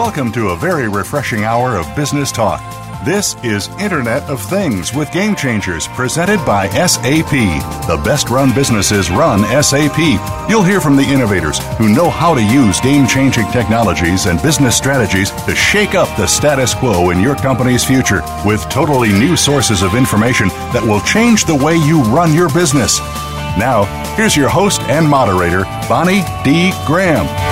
Welcome to a very refreshing hour of business talk. This is Internet of Things with Game Changers presented by SAP. The best run businesses run SAP. You'll hear from the innovators who know how to use game changing technologies and business strategies to shake up the status quo in your company's future with totally new sources of information that will change the way you run your business. Now, here's your host and moderator, Bonnie D. Graham.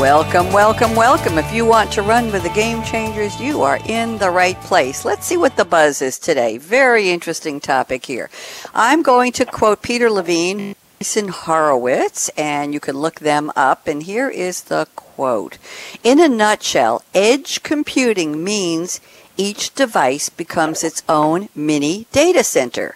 Welcome, welcome, welcome. If you want to run with the game changers, you are in the right place. Let's see what the buzz is today. Very interesting topic here. I'm going to quote Peter Levine, Jason Horowitz, and you can look them up. And here is the quote In a nutshell, edge computing means each device becomes its own mini data center.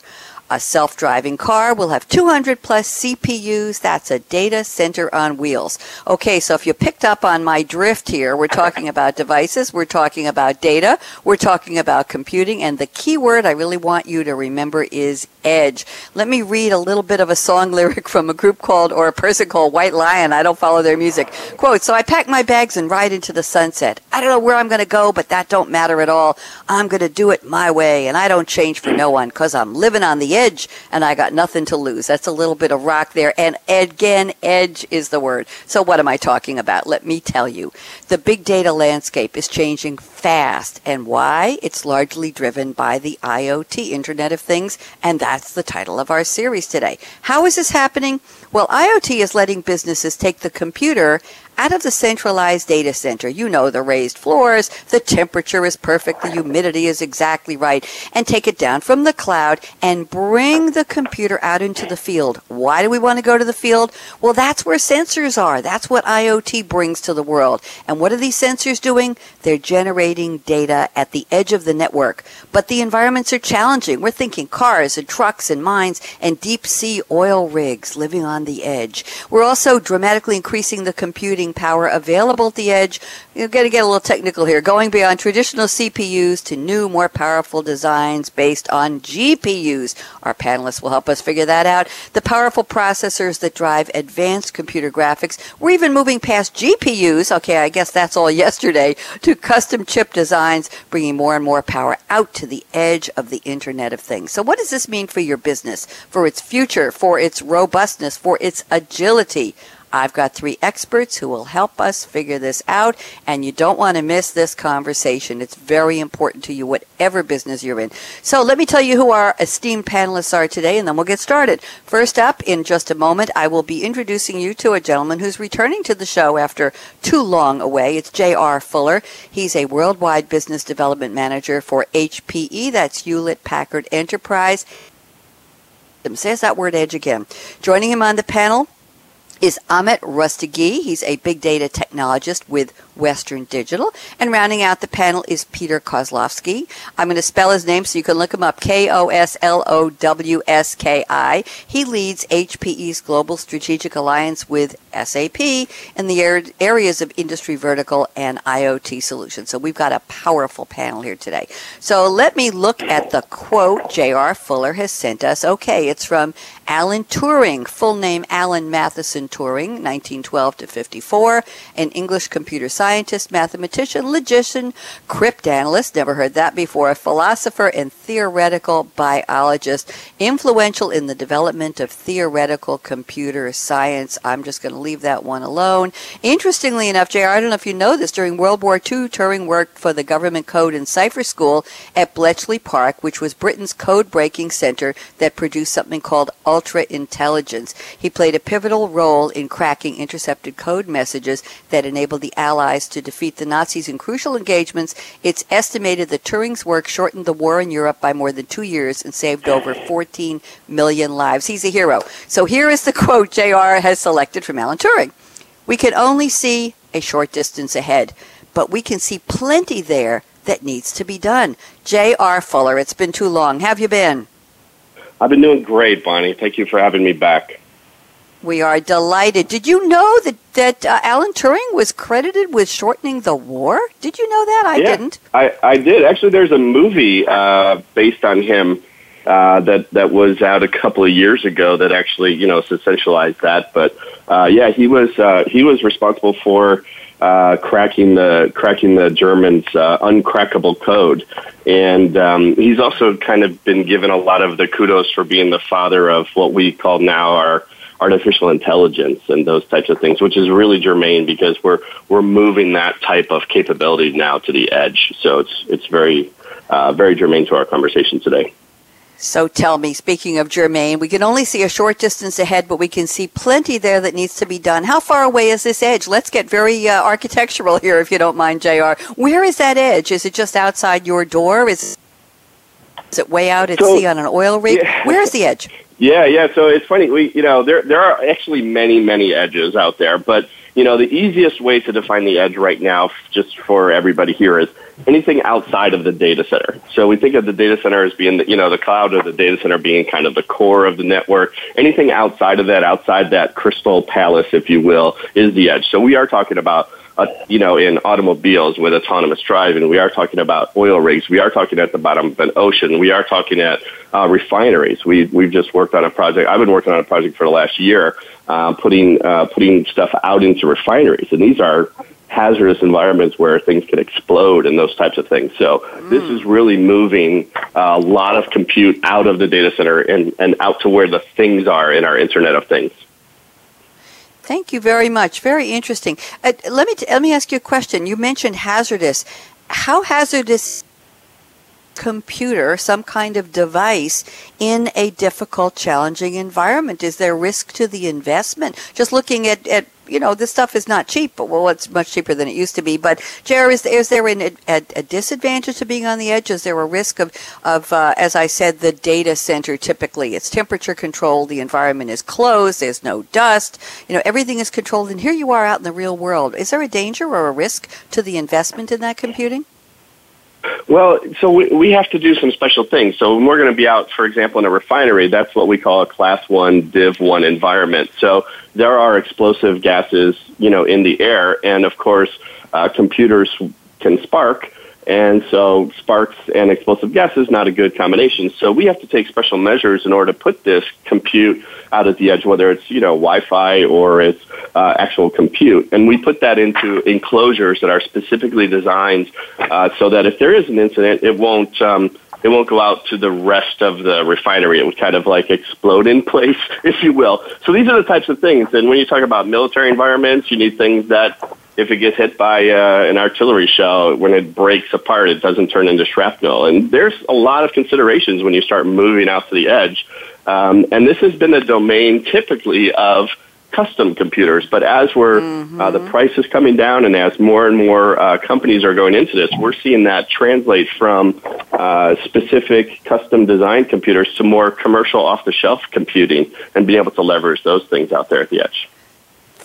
A self driving car will have 200 plus CPUs. That's a data center on wheels. Okay, so if you picked up on my drift here, we're talking about devices, we're talking about data, we're talking about computing, and the key word I really want you to remember is edge. Let me read a little bit of a song lyric from a group called, or a person called White Lion. I don't follow their music. Quote, so I pack my bags and ride into the sunset. I don't know where I'm going to go, but that don't matter at all. I'm going to do it my way, and I don't change for no one because I'm living on the edge and I got nothing to lose. That's a little bit of rock there. And again, edge is the word. So what am I talking about? Let me tell you. The big data landscape is changing fast. And why? It's largely driven by the IoT, Internet of Things. And that's the title of our series today. How is this happening? Well, IoT is letting businesses take the computer out of the centralized data center. You know, the raised floors, the temperature is perfect, the humidity is exactly right, and take it down from the cloud and bring the computer out into the field. Why do we want to go to the field? Well, that's where sensors are. That's what IoT brings to the world. And what are these sensors doing? They're generating data at the edge of the network. But the environments are challenging. We're thinking cars and trucks and mines and deep sea oil rigs living on the edge. We're also dramatically increasing the computing computing power available at the edge. You're going to get a little technical here. Going beyond traditional CPUs to new, more powerful designs based on GPUs. Our panelists will help us figure that out. The powerful processors that drive advanced computer graphics. We're even moving past GPUs. Okay, I guess that's all yesterday to custom chip designs, bringing more and more power out to the edge of the Internet of Things. So, what does this mean for your business, for its future, for its robustness, for its agility? I've got three experts who will help us figure this out, and you don't want to miss this conversation. It's very important to you, whatever business you're in. So let me tell you who our esteemed panelists are today, and then we'll get started. First up, in just a moment, I will be introducing you to a gentleman who's returning to the show after too long away. It's J.R. Fuller. He's a worldwide business development manager for HPE, that's Hewlett Packard Enterprise. Says that word edge again. Joining him on the panel, is Amit Rustagi. He's a big data technologist with Western Digital. And rounding out the panel is Peter Koslowski. I'm going to spell his name so you can look him up. K-O-S-L-O-W-S-K-I. He leads HPE's Global Strategic Alliance with SAP in the areas of industry vertical and IoT solutions. So we've got a powerful panel here today. So let me look at the quote J.R. Fuller has sent us. Okay, it's from Alan Turing, full name Alan Matheson Turing, 1912 to 54, an English computer scientist, mathematician, logician, cryptanalyst, never heard that before, a philosopher and theoretical biologist, influential in the development of theoretical computer science. I'm just going to leave that one alone. Interestingly enough, JR, I don't know if you know this, during World War II, Turing worked for the Government Code and Cipher School at Bletchley Park, which was Britain's code breaking center that produced something called ultra intelligence. He played a pivotal role role in cracking intercepted code messages that enabled the Allies to defeat the Nazis in crucial engagements. It's estimated that Turing's work shortened the war in Europe by more than two years and saved over 14 million lives. He's a hero. So here is the quote JR has selected from Alan Turing. We can only see a short distance ahead, but we can see plenty there that needs to be done. J.R. Fuller, it's been too long. Have you been? I've been doing great, Bonnie. Thank you for having me back. We are delighted. Did you know that that uh, Alan Turing was credited with shortening the war? Did you know that? I yeah, didn't. I, I did. Actually, there's a movie uh, based on him uh, that that was out a couple of years ago that actually you know essentialized that. But uh, yeah, he was uh, he was responsible for uh, cracking the cracking the Germans' uh, uncrackable code, and um, he's also kind of been given a lot of the kudos for being the father of what we call now our artificial intelligence and those types of things, which is really germane because we're we're moving that type of capability now to the edge. So it's it's very uh, very germane to our conversation today. So tell me, speaking of germane, we can only see a short distance ahead, but we can see plenty there that needs to be done. How far away is this edge? Let's get very uh, architectural here, if you don't mind, JR. Where is that edge? Is it just outside your door? Is, is it way out at so, sea on an oil rig? Yeah. Where is the edge? Yeah, yeah. So it's funny. We, you know, there there are actually many, many edges out there, but you know, the easiest way to define the edge right now, just for everybody here, is anything outside of the data center. So we think of the data center as being, the, you know, the cloud or the data center being kind of the core of the network. Anything outside of that, outside that crystal palace, if you will, is the edge. So we are talking about uh, you know, in automobiles with autonomous driving. We are talking about oil rigs. We are talking at the bottom of an ocean. We are talking at uh, refineries. We we've just worked on a project. I've been working on a project for the last year, uh, putting uh, putting stuff out into refineries, and these are hazardous environments where things can explode and those types of things. So mm. this is really moving a lot of compute out of the data center and, and out to where the things are in our Internet of Things. Thank you very much. Very interesting. Uh, let me t- let me ask you a question. You mentioned hazardous. How hazardous computer, some kind of device in a difficult, challenging environment? Is there risk to the investment? Just looking at, at you know, this stuff is not cheap, but well, it's much cheaper than it used to be. But, Jer, is, is there an, a, a, disadvantage to being on the edge? Is there a risk of, of uh, as I said, the data center typically? It's temperature controlled, the environment is closed, there's no dust, you know, everything is controlled, and here you are out in the real world. Is there a danger or a risk to the investment in that computing? Well, so we, we have to do some special things. So when we're going to be out, for example, in a refinery, that's what we call a class one, div one environment. So there are explosive gases, you know, in the air, and of course, uh, computers can spark. And so sparks and explosive gases not a good combination. So we have to take special measures in order to put this compute out at the edge, whether it's you know Wi-Fi or it's uh, actual compute. And we put that into enclosures that are specifically designed uh, so that if there is an incident, it won't. Um, it won't go out to the rest of the refinery. It would kind of like explode in place, if you will. So these are the types of things. And when you talk about military environments, you need things that if it gets hit by uh, an artillery shell, when it breaks apart, it doesn't turn into shrapnel. And there's a lot of considerations when you start moving out to the edge. Um, and this has been a domain typically of custom computers. But as we're mm-hmm. uh, the price is coming down, and as more and more uh, companies are going into this, we're seeing that translate from uh, specific custom design computers to more commercial off the shelf computing, and being able to leverage those things out there at the edge.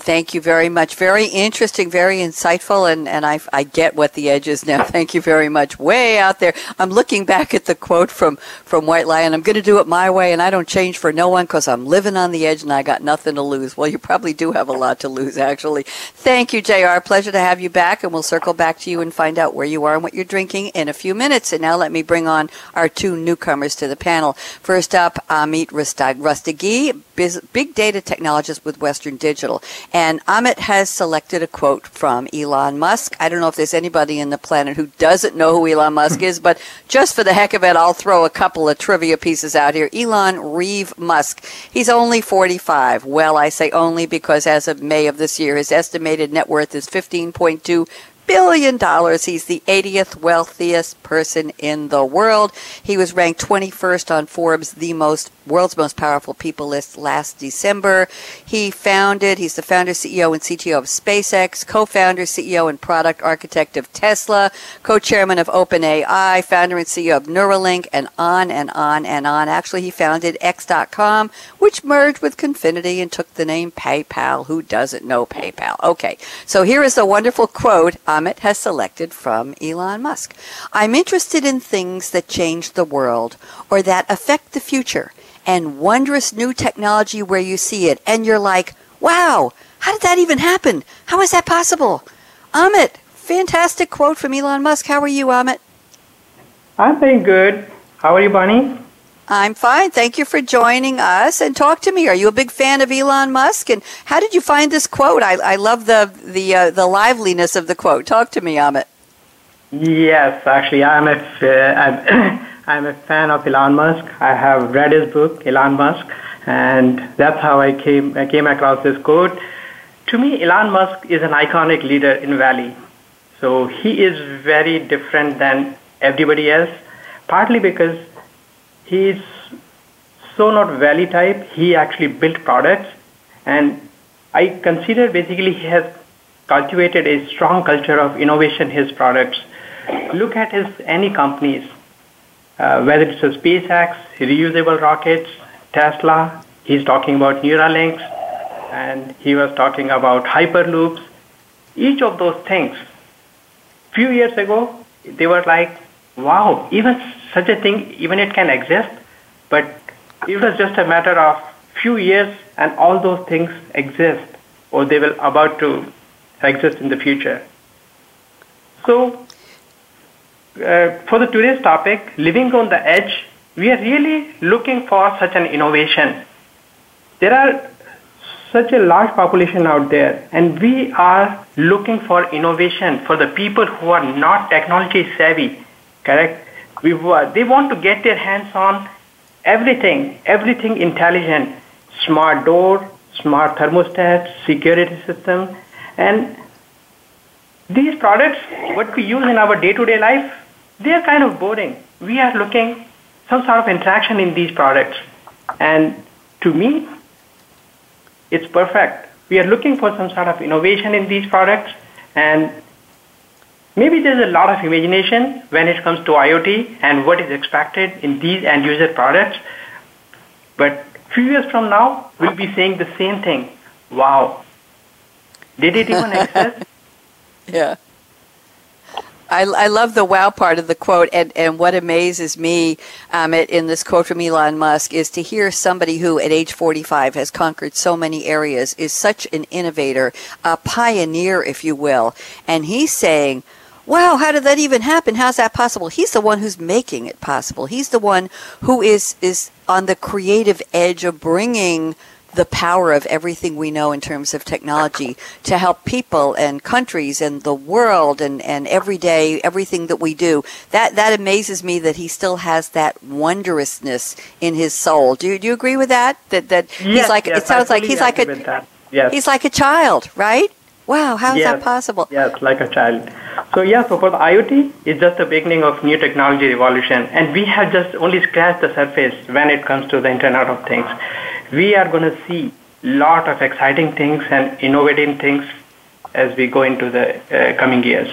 Thank you very much. Very interesting, very insightful, and, and I, I get what the edge is now. Thank you very much. Way out there. I'm looking back at the quote from, from White Lion. I'm going to do it my way, and I don't change for no one because I'm living on the edge and I got nothing to lose. Well, you probably do have a lot to lose, actually. Thank you, JR. Pleasure to have you back, and we'll circle back to you and find out where you are and what you're drinking in a few minutes. And now let me bring on our two newcomers to the panel. First up, Amit Rustagi, big data technologist with Western Digital. And Amit has selected a quote from Elon Musk. I don't know if there's anybody in the planet who doesn't know who Elon Musk is, but just for the heck of it, I'll throw a couple of trivia pieces out here. Elon Reeve Musk. He's only 45. Well, I say only because as of May of this year, his estimated net worth is 15.2 billion dollars. He's the 80th wealthiest person in the world. He was ranked 21st on Forbes, the most world's most powerful people list last December. He founded, he's the founder, CEO, and CTO of SpaceX, co-founder, CEO, and product architect of Tesla, co-chairman of OpenAI, founder and CEO of Neuralink, and on and on and on. Actually, he founded X.com, which merged with Confinity and took the name PayPal. Who doesn't know PayPal? Okay, so here is a wonderful quote Amit has selected from Elon Musk. I'm interested in things that change the world or that affect the future and wondrous new technology where you see it and you're like, wow, how did that even happen? How is that possible? Amit, fantastic quote from Elon Musk. How are you, Amit? I'm doing good. How are you, Bonnie? I'm fine. Thank you for joining us. And talk to me. Are you a big fan of Elon Musk? And how did you find this quote? I, I love the the uh, the liveliness of the quote. Talk to me, Amit. Yes, actually, I'm a I'm, I'm a fan of Elon Musk. I have read his book, Elon Musk, and that's how I came I came across this quote. To me, Elon Musk is an iconic leader in Valley. So he is very different than everybody else, partly because he's so not valley type. He actually built products, and I consider basically he has cultivated a strong culture of innovation. His products. Look at his any companies, uh, whether it's a SpaceX, reusable rockets, Tesla. He's talking about Neuralinks, and he was talking about Hyperloops. Each of those things, few years ago, they were like, wow, even such a thing, even it can exist, but it was just a matter of few years and all those things exist or they will about to exist in the future. So, uh, for the today's topic, living on the edge, we are really looking for such an innovation. There are such a large population out there, and we are looking for innovation for the people who are not technology savvy, correct? We they want to get their hands on everything, everything intelligent, smart door, smart thermostat, security system, and these products, what we use in our day-to-day life, they are kind of boring. We are looking some sort of interaction in these products, and to me, it's perfect. We are looking for some sort of innovation in these products, and Maybe there's a lot of imagination when it comes to IoT and what is expected in these end user products. But few years from now, we'll be saying the same thing. Wow. Did it even exist? yeah. I, I love the wow part of the quote, and, and what amazes me um, it, in this quote from Elon Musk is to hear somebody who, at age 45, has conquered so many areas, is such an innovator, a pioneer, if you will, and he's saying, wow, how did that even happen? How's that possible? He's the one who's making it possible. He's the one who is, is on the creative edge of bringing the power of everything we know in terms of technology to help people and countries and the world and, and every day, everything that we do. That, that amazes me that he still has that wondrousness in his soul. Do you, do you agree with that? That, that yes, he's like, yes, it sounds like he's like a, yes. he's like a child, right? Wow, how is yes, that possible? Yes, like a child. So yeah, so for the IoT, it's just the beginning of new technology revolution, and we have just only scratched the surface when it comes to the Internet of Things. We are going to see lot of exciting things and innovative things as we go into the uh, coming years.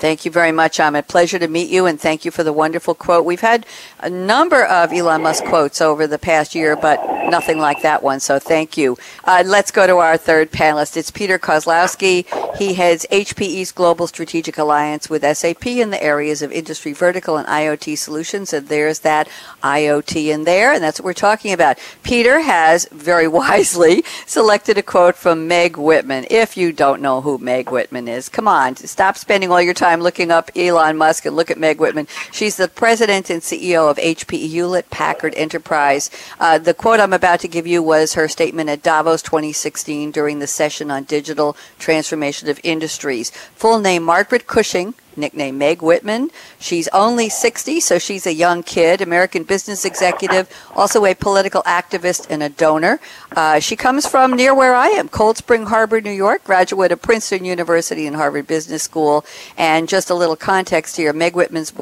Thank you very much, Amit. Pleasure to meet you, and thank you for the wonderful quote. We've had a number of Elon Musk quotes over the past year, but nothing like that one, so thank you. Uh, let's go to our third panelist. It's Peter Koslowski. He heads HPE's Global Strategic Alliance with SAP in the areas of industry vertical and IoT solutions, and there's that IoT in there, and that's what we're talking about. Peter has very wisely selected a quote from Meg Whitman. If you don't know who Meg Whitman is, come on, stop spending all your time time looking up Elon Musk and look at Meg Whitman. She's the president and CEO of HPE Hewlett Packard Enterprise. Uh, the quote I'm about to give you was her statement at Davos 2016 during the session on digital transformation of industries. Full name Margaret Cushing, nickname Meg Whitman. She's only 60, so she's a young kid, American business executive, also a political activist and a donor. Uh, she comes from near where I am, Cold Spring Harbor, New York, graduate of Princeton University and Harvard Business School. And just a little context here Meg Whitman's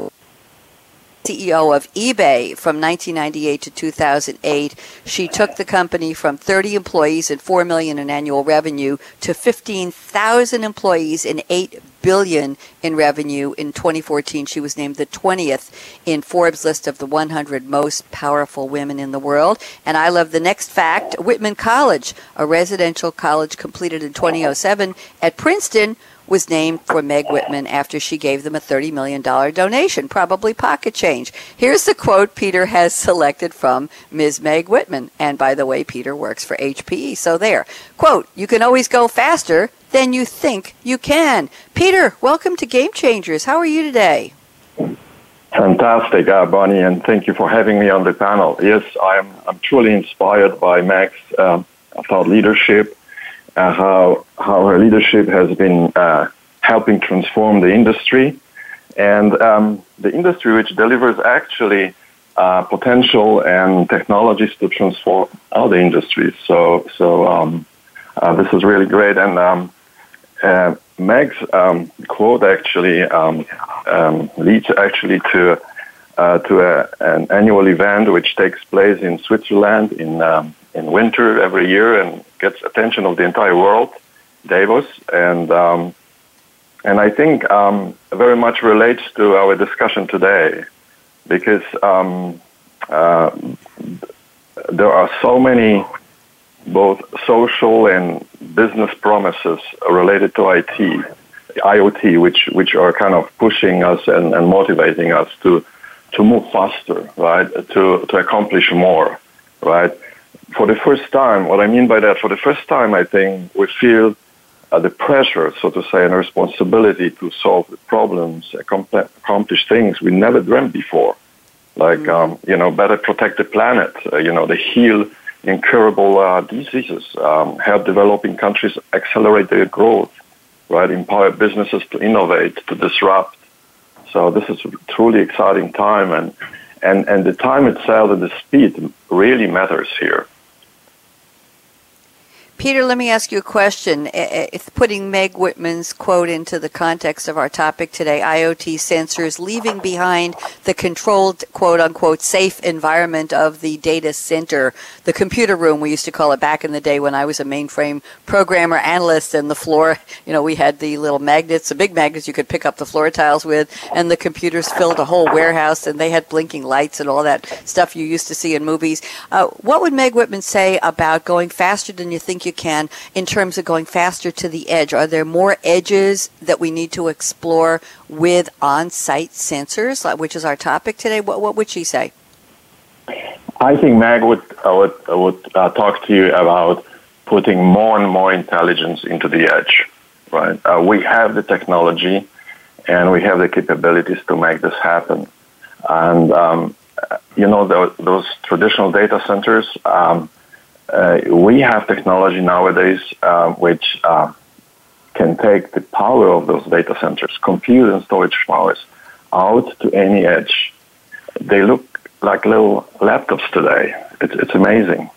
CEO of eBay from 1998 to 2008. She took the company from 30 employees and 4 million in annual revenue to 15,000 employees and 8 billion in revenue in 2014. She was named the 20th in Forbes list of the 100 most powerful women in the world. And I love the next fact. Whitman College, a residential college completed in 2007 at Princeton, was named for Meg Whitman after she gave them a $30 million donation, probably pocket change. Here's the quote Peter has selected from Ms. Meg Whitman. And by the way, Peter works for HPE, so there. Quote, you can always go faster than you think you can. Peter, welcome to Game Changers. How are you today? Fantastic, uh, Bonnie, and thank you for having me on the panel. Yes, I'm, I'm truly inspired by Meg's um, thought leadership uh, how how her leadership has been uh, helping transform the industry, and um, the industry which delivers actually uh, potential and technologies to transform other industries. So so um, uh, this is really great, and um, uh, Meg's um, quote actually um, um, leads actually to. Uh, to a, an annual event which takes place in Switzerland in in winter every year and gets attention of the entire world, Davos, and um, and I think um, very much relates to our discussion today, because um, uh, there are so many both social and business promises related to IT, IoT, which which are kind of pushing us and, and motivating us to to move faster, right? To to accomplish more, right? For the first time, what I mean by that, for the first time, I think we feel uh, the pressure, so to say, and responsibility to solve the problems, accomplish things we never dreamed before, like mm-hmm. um, you know, better protect the planet, uh, you know, the heal incurable uh, diseases, um, help developing countries accelerate their growth, right? Empower businesses to innovate, to disrupt. So this is a truly exciting time, and and and the time itself and the speed really matters here. Peter, let me ask you a question. If putting Meg Whitman's quote into the context of our topic today, IoT sensors leaving behind the controlled, quote unquote, safe environment of the data center, the computer room, we used to call it back in the day when I was a mainframe programmer analyst, and the floor, you know, we had the little magnets, the big magnets you could pick up the floor tiles with, and the computers filled a whole warehouse, and they had blinking lights and all that stuff you used to see in movies. Uh, what would Meg Whitman say about going faster than you think you can in terms of going faster to the edge? Are there more edges that we need to explore with on site sensors, which is our topic today? What, what would she say? I think Meg would, uh, would, uh, would uh, talk to you about putting more and more intelligence into the edge, right? Uh, we have the technology and we have the capabilities to make this happen. And, um, you know, those, those traditional data centers, um, uh, we have technology nowadays uh, which uh, can take the power of those data centers, compute and storage powers, out to any edge. They look like little laptops today. It's, it's amazing.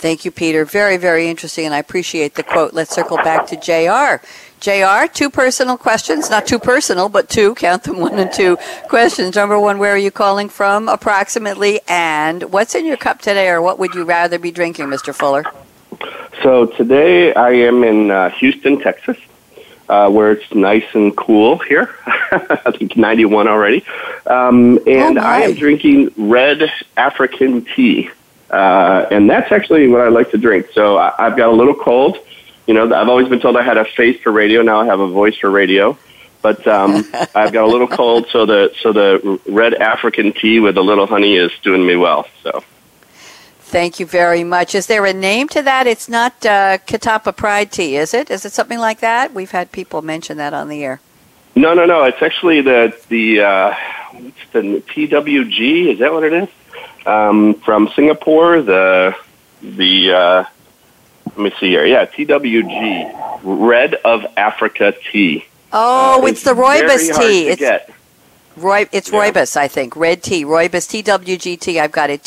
Thank you, Peter. Very, very interesting, and I appreciate the quote. Let's circle back to JR. JR, two personal questions. Not too personal, but two. Count them one and two questions. Number one, where are you calling from approximately? And what's in your cup today, or what would you rather be drinking, Mr. Fuller? So today I am in uh, Houston, Texas, uh, where it's nice and cool here. I think 91 already. Um, and oh I am drinking red African tea. Uh, and that's actually what I like to drink. So I, I've got a little cold. You know, I've always been told I had a face for radio. Now I have a voice for radio. But um, I've got a little cold, so the so the red African tea with a little honey is doing me well. So. Thank you very much. Is there a name to that? It's not uh, Katapa Pride Tea, is it? Is it something like that? We've had people mention that on the air. No, no, no. It's actually the the uh, what's the TWG? Is that what it is? Um, from Singapore. The the uh, let me see here. Yeah, TWG, Red of Africa tea. Oh, uh, it's, it's the rooibos tea. it's get. Roy, it's yeah. Rooibos, I think. Red tea. Rooibos, TWGT. I've got it.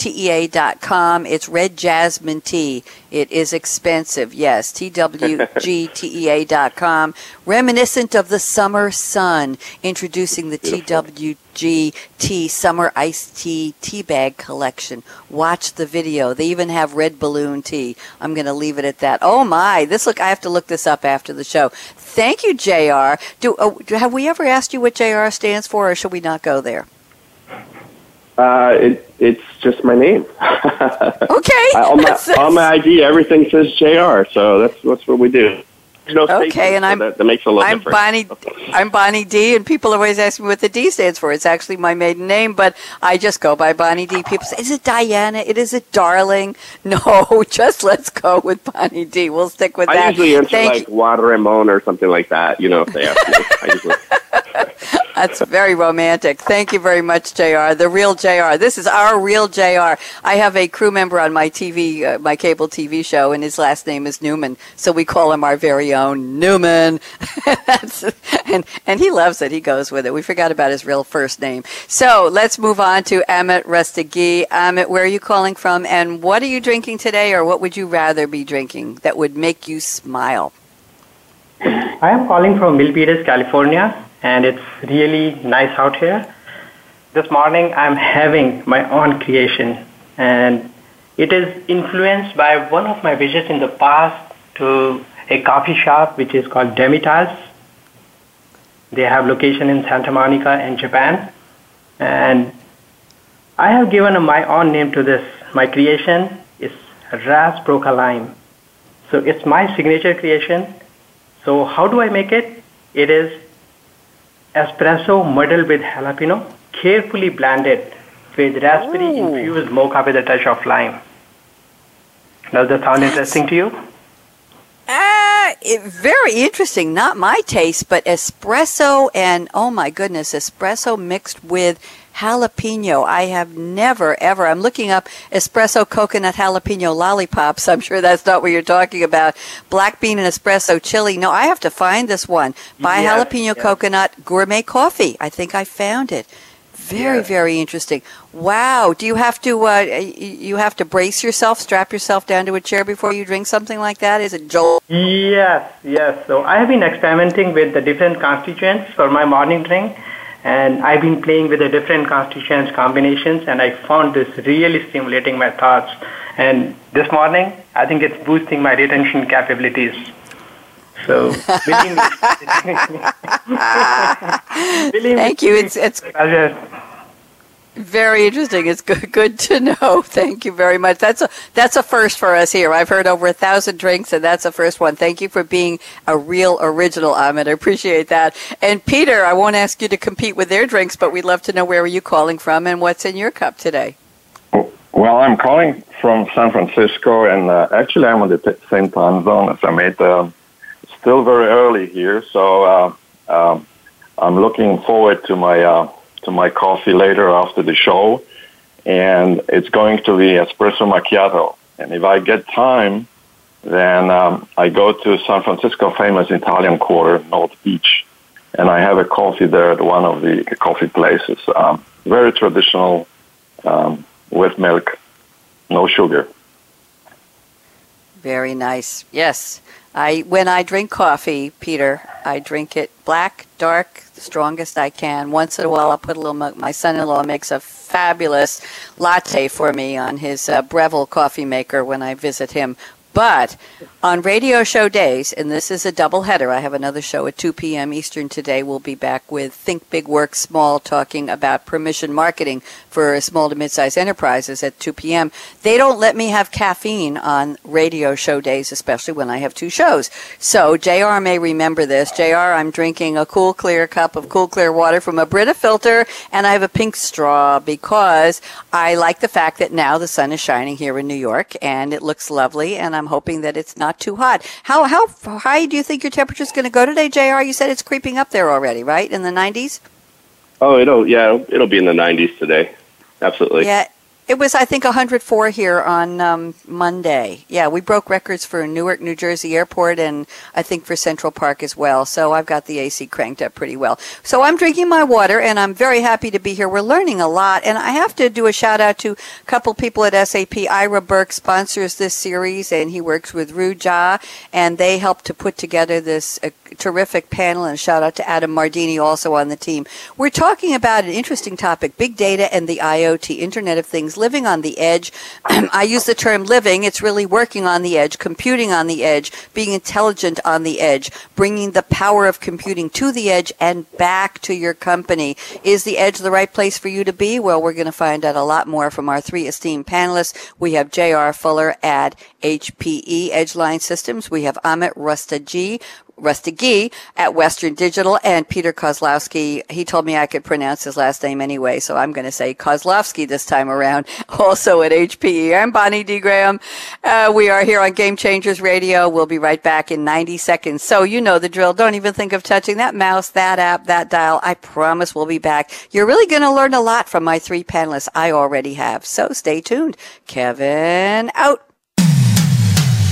TWGTEA.com. It's red jasmine tea. It is expensive. Yes. TWGTEA.com. Reminiscent of the summer sun. Introducing the TWG tea summer iced tea tea bag collection. Watch the video. They even have red balloon tea. I'm going to leave it at that. Oh my. This look, I have to look this up after the show. Thank you, JR. Do, uh, have we ever asked you what JR stands for, or should we not go there? Uh, it, it's just my name. okay. on, my, on my ID, everything says JR, so that's, that's what we do no okay, and I'm that, that, makes a little I'm difference. Bonnie. I'm Bonnie D, and people always ask me what the D stands for. It's actually my maiden name, but I just go by Bonnie D. People say, "Is it Diana? It is it Darling?" No, just let's go with Bonnie D. We'll stick with I that. I usually answer Thank like Water Ramon or something like that. You know, if they ask me. I usually. That's very romantic. Thank you very much, JR. The real JR. This is our real JR. I have a crew member on my TV, uh, my cable TV show, and his last name is Newman. So we call him our very own Newman. and, and he loves it. He goes with it. We forgot about his real first name. So let's move on to Amit Rustagi. Amit, where are you calling from? And what are you drinking today, or what would you rather be drinking that would make you smile? I am calling from Milpitas, California and it's really nice out here. This morning I'm having my own creation and it is influenced by one of my visits in the past to a coffee shop which is called Demitasse. They have location in Santa Monica in Japan and I have given my own name to this. My creation is Ras Broca Lime. So it's my signature creation. So how do I make it? It is espresso muddled with jalapeno, carefully blended with raspberry Ooh. infused mocha with a touch of lime. Does that sound interesting to you? Uh, it, very interesting. Not my taste, but espresso and oh my goodness, espresso mixed with jalapeno. I have never, ever, I'm looking up espresso coconut jalapeno lollipops. I'm sure that's not what you're talking about. Black bean and espresso chili. No, I have to find this one. Buy jalapeno coconut gourmet coffee. I think I found it. Very, very interesting. Wow. Do you have to uh, you have to brace yourself, strap yourself down to a chair before you drink something like that? Is it Joel? Yes, yes. So I have been experimenting with the different constituents for my morning drink and I've been playing with the different constituents combinations, and I found this really stimulating my thoughts. And this morning, I think it's boosting my retention capabilities. So, believe me. Thank you. It's it's. Very interesting. It's good, good to know. Thank you very much. That's a that's a first for us here. I've heard over a thousand drinks, and that's the first one. Thank you for being a real original, Ahmed. I appreciate that. And Peter, I won't ask you to compete with their drinks, but we'd love to know where are you calling from and what's in your cup today. Well, I'm calling from San Francisco, and uh, actually, I'm on the t- same time zone as Ahmed. Uh, still very early here, so uh, um, I'm looking forward to my uh, to my coffee later after the show, and it's going to be espresso macchiato. And if I get time, then um, I go to San Francisco famous Italian Quarter, North Beach, and I have a coffee there at one of the coffee places. Um, very traditional, um, with milk, no sugar. Very nice. Yes. I when I drink coffee, Peter, I drink it black, dark, the strongest I can. Once in a while, I'll put a little milk. My son-in-law makes a fabulous latte for me on his uh, Breville coffee maker when I visit him. But on radio show days, and this is a double header, I have another show at 2 p.m. Eastern today. We'll be back with Think Big Work Small, talking about permission marketing for small to mid-sized enterprises at 2 p.m. They don't let me have caffeine on radio show days, especially when I have two shows. So JR may remember this. JR, I'm drinking a cool, clear cup of cool, clear water from a Brita filter, and I have a pink straw because I like the fact that now the sun is shining here in New York, and it looks lovely, and I'm hoping that it's not too hot. How how high do you think your temperature is going to go today, Jr? You said it's creeping up there already, right? In the 90s. Oh, it'll yeah, it'll, it'll be in the 90s today. absolutely. Yeah, it was, I think, 104 here on um, Monday. Yeah, we broke records for Newark, New Jersey Airport, and I think for Central Park as well. So I've got the AC cranked up pretty well. So I'm drinking my water, and I'm very happy to be here. We're learning a lot, and I have to do a shout out to a couple people at SAP. Ira Burke sponsors this series, and he works with Ru Jha, and they helped to put together this uh, terrific panel. And shout out to Adam Mardini, also on the team. We're talking about an interesting topic: big data and the IoT, Internet of Things living on the edge. I use the term living. It's really working on the edge, computing on the edge, being intelligent on the edge, bringing the power of computing to the edge and back to your company. Is the edge the right place for you to be? Well, we're going to find out a lot more from our three esteemed panelists. We have J.R. Fuller at HPE Edgeline Systems. We have Amit Rustagi, Rustagi at Western Digital and Peter Koslowski. He told me I could pronounce his last name anyway, so I'm going to say Koslowski this time around, also at HPE. I'm Bonnie D. Graham. Uh, we are here on Game Changers Radio. We'll be right back in 90 seconds. So you know the drill. Don't even think of touching that mouse, that app, that dial. I promise we'll be back. You're really going to learn a lot from my three panelists. I already have. So stay tuned. Kevin out.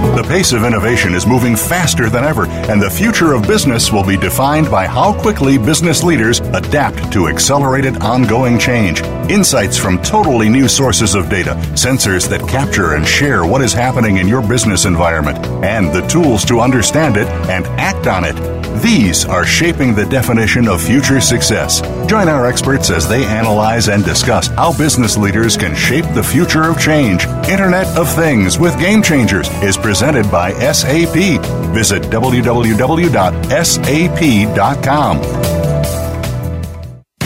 The pace of innovation is moving faster than ever, and the future of business will be defined by how quickly business leaders adapt to accelerated ongoing change. Insights from totally new sources of data, sensors that capture and share what is happening in your business environment, and the tools to understand it and act on it. These are shaping the definition of future success. Join our experts as they analyze and discuss how business leaders can shape the future of change. Internet of Things with Game Changers is presented by SAP. Visit www.sap.com.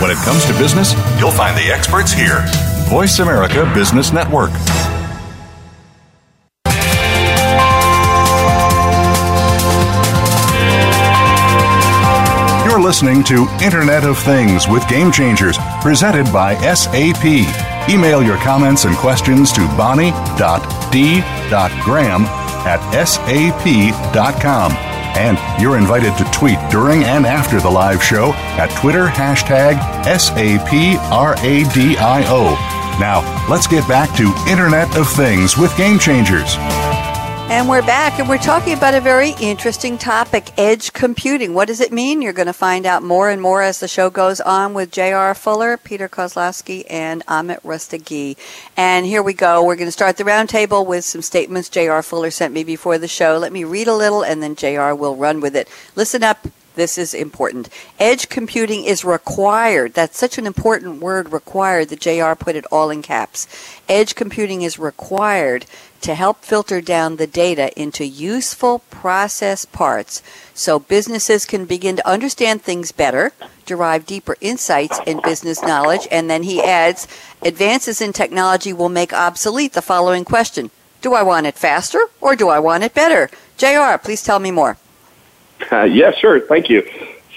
When it comes to business, you'll find the experts here. Voice America Business Network. You're listening to Internet of Things with Game Changers, presented by SAP. Email your comments and questions to bonnie.d.graham at sap.com. And you're invited to tweet during and after the live show at Twitter hashtag SAPRADIO. Now, let's get back to Internet of Things with Game Changers. And we're back, and we're talking about a very interesting topic edge computing. What does it mean? You're going to find out more and more as the show goes on with J.R. Fuller, Peter Koslowski, and Amit Rustagi. And here we go. We're going to start the roundtable with some statements J.R. Fuller sent me before the show. Let me read a little, and then J.R. will run with it. Listen up. This is important. Edge computing is required. That's such an important word, required, that JR put it all in caps. Edge computing is required to help filter down the data into useful process parts so businesses can begin to understand things better, derive deeper insights and business knowledge, and then he adds, advances in technology will make obsolete the following question. Do I want it faster or do I want it better? JR, please tell me more. Uh, yeah, sure. Thank you.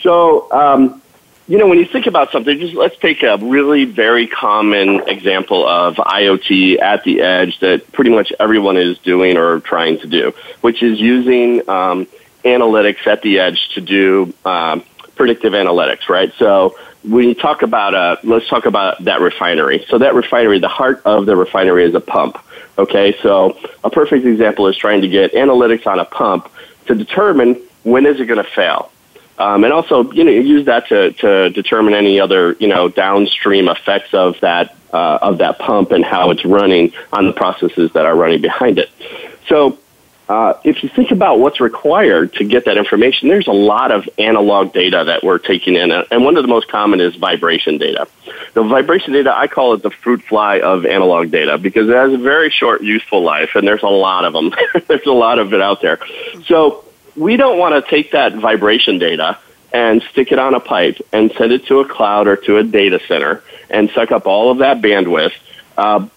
So, um, you know, when you think about something, just let's take a really very common example of IoT at the edge that pretty much everyone is doing or trying to do, which is using um, analytics at the edge to do um, predictive analytics, right? So when you talk about, uh, let's talk about that refinery. So that refinery, the heart of the refinery is a pump. Okay, so a perfect example is trying to get analytics on a pump to determine when is it going to fail? Um, and also, you know, use that to, to determine any other, you know, downstream effects of that uh, of that pump and how it's running on the processes that are running behind it. So, uh, if you think about what's required to get that information, there's a lot of analog data that we're taking in, and one of the most common is vibration data. The vibration data, I call it the fruit fly of analog data because it has a very short useful life, and there's a lot of them. there's a lot of it out there. So we don't want to take that vibration data and stick it on a pipe and send it to a cloud or to a data center and suck up all of that bandwidth. Uh,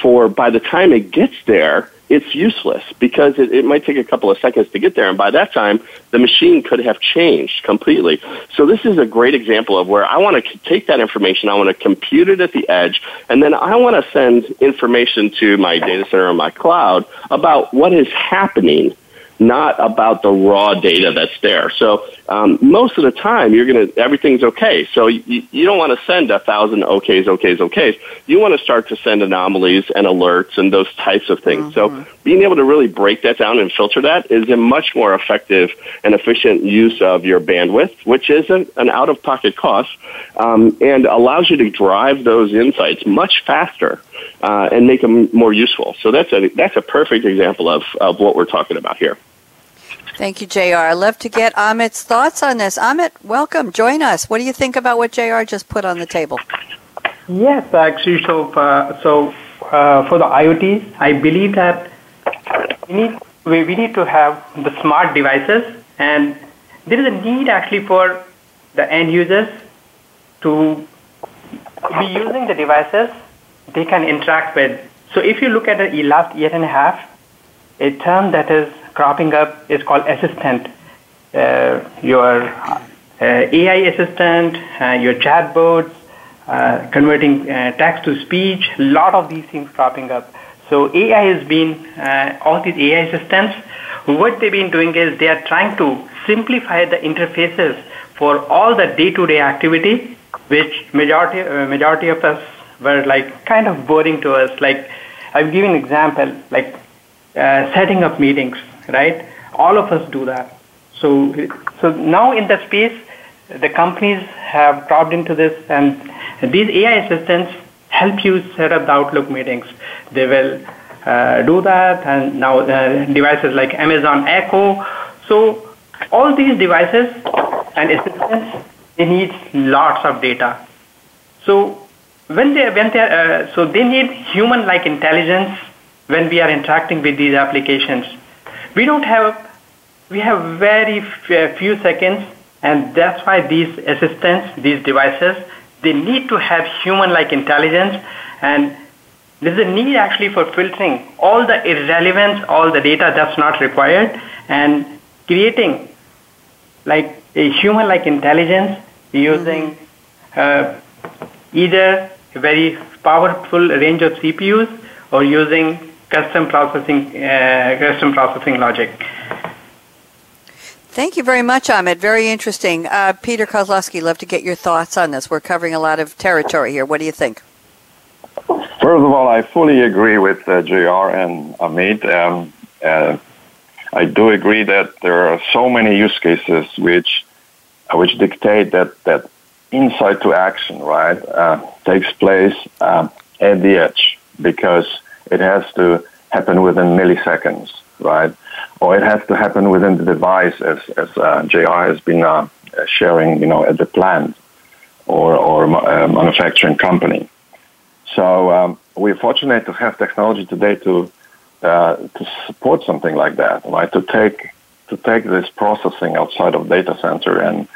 for by the time it gets there, it's useless because it, it might take a couple of seconds to get there, and by that time, the machine could have changed completely. So this is a great example of where I want to take that information, I want to compute it at the edge, and then I want to send information to my data center or my cloud about what is happening not about the raw data that's there. So um, most of the time, you're gonna everything's okay. So you, you don't want to send a thousand okays, okays, okays. You want to start to send anomalies and alerts and those types of things. Mm-hmm. So being able to really break that down and filter that is a much more effective and efficient use of your bandwidth, which is a, an out-of-pocket cost, um, and allows you to drive those insights much faster uh, and make them more useful. So that's a that's a perfect example of, of what we're talking about here. Thank you, JR. I'd love to get Amit's thoughts on this. Amit, welcome. Join us. What do you think about what JR just put on the table? Yes, actually, so, uh, so uh, for the IoTs, I believe that we need, we, we need to have the smart devices, and there is a need actually for the end users to be using the devices they can interact with. So if you look at the last year and a half, a term that is cropping up is called assistant. Uh, your uh, AI assistant, uh, your chatbots, uh, converting uh, text to speech, a lot of these things cropping up. So AI has been, uh, all these AI assistants, what they've been doing is they are trying to simplify the interfaces for all the day-to-day activity, which majority, majority of us were like kind of boring to us. Like, I'll give you an example, like setting up meetings right? All of us do that. So, so now in the space, the companies have dropped into this, and these AI assistants help you set up the Outlook meetings. They will uh, do that, and now uh, devices like Amazon Echo. So, all these devices and assistants they need lots of data. So, when they when they uh, so they need human-like intelligence when we are interacting with these applications. We don't have, we have very few seconds, and that's why these assistants, these devices, they need to have human-like intelligence, and there's a need actually for filtering all the irrelevance, all the data that's not required, and creating like a human-like intelligence using uh, either a very powerful range of CPUs or using custom processing, uh, custom processing logic. Thank you very much, Amit. Very interesting. Uh, Peter Koslowski, love to get your thoughts on this. We're covering a lot of territory here. What do you think? First of all, I fully agree with uh, JR and Amit. Um, uh, I do agree that there are so many use cases which uh, which dictate that that insight to action, right, uh, takes place um, at the edge because it has to happen within milliseconds, right? Or it has to happen within the device, as as uh, JR has been uh, sharing, you know, at the plant or or uh, manufacturing company. So um, we're fortunate to have technology today to uh, to support something like that, right? To take to take this processing outside of data center and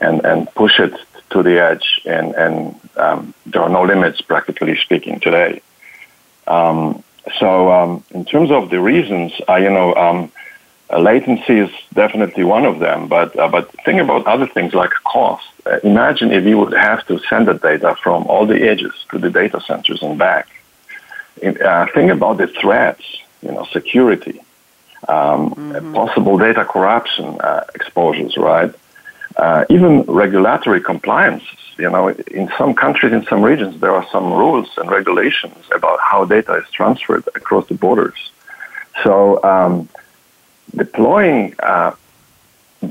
and and push it to the edge, and and um, there are no limits, practically speaking, today. Um, so, um, in terms of the reasons, uh, you know, um, uh, latency is definitely one of them. But uh, but think about other things like cost. Uh, imagine if you would have to send the data from all the edges to the data centers and back. Uh, think about the threats. You know, security, um, mm-hmm. possible data corruption uh, exposures, right? even regulatory compliance you know, in some countries, in some regions, there are some rules and regulations about how data is transferred across the borders. So um, deploying uh,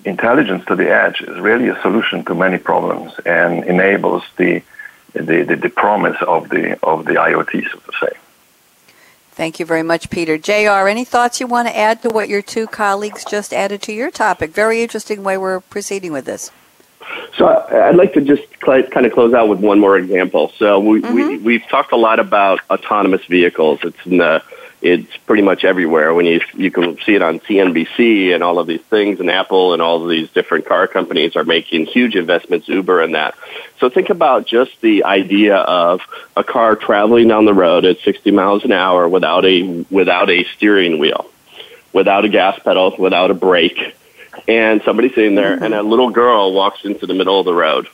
intelligence to the edge is really a solution to many problems and enables the the, the, the promise of the of the IoT, so to say. Thank you very much, Peter. JR, any thoughts you want to add to what your two colleagues just added to your topic? Very interesting way we're proceeding with this. So I'd like to just kind of close out with one more example. So we, mm-hmm. we, we've talked a lot about autonomous vehicles. It's in the it's pretty much everywhere. When you you can see it on CNBC and all of these things, and Apple and all of these different car companies are making huge investments, Uber and that. So think about just the idea of a car traveling down the road at 60 miles an hour without a without a steering wheel, without a gas pedal, without a brake, and somebody sitting there, mm-hmm. and a little girl walks into the middle of the road.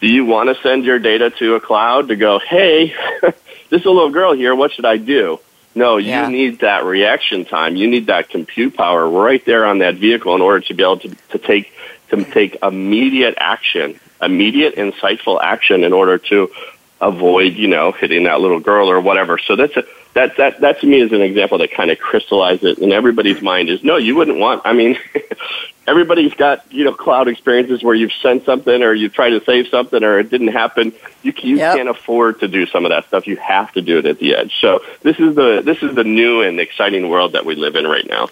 Do you want to send your data to a cloud to go, hey? this little girl here. What should I do? No, you yeah. need that reaction time. You need that compute power right there on that vehicle in order to be able to, to take to take immediate action, immediate insightful action in order to avoid, you know, hitting that little girl or whatever. So that's a, that that that to me is an example that kind of crystallizes it in everybody's mind is no, you wouldn't want. I mean, everybody's got you know cloud experiences where you've sent something or you try to save something or it didn't happen. You you yep. can't afford to do some of that stuff. You have to do it at the edge. So this is the this is the new and exciting world that we live in right now.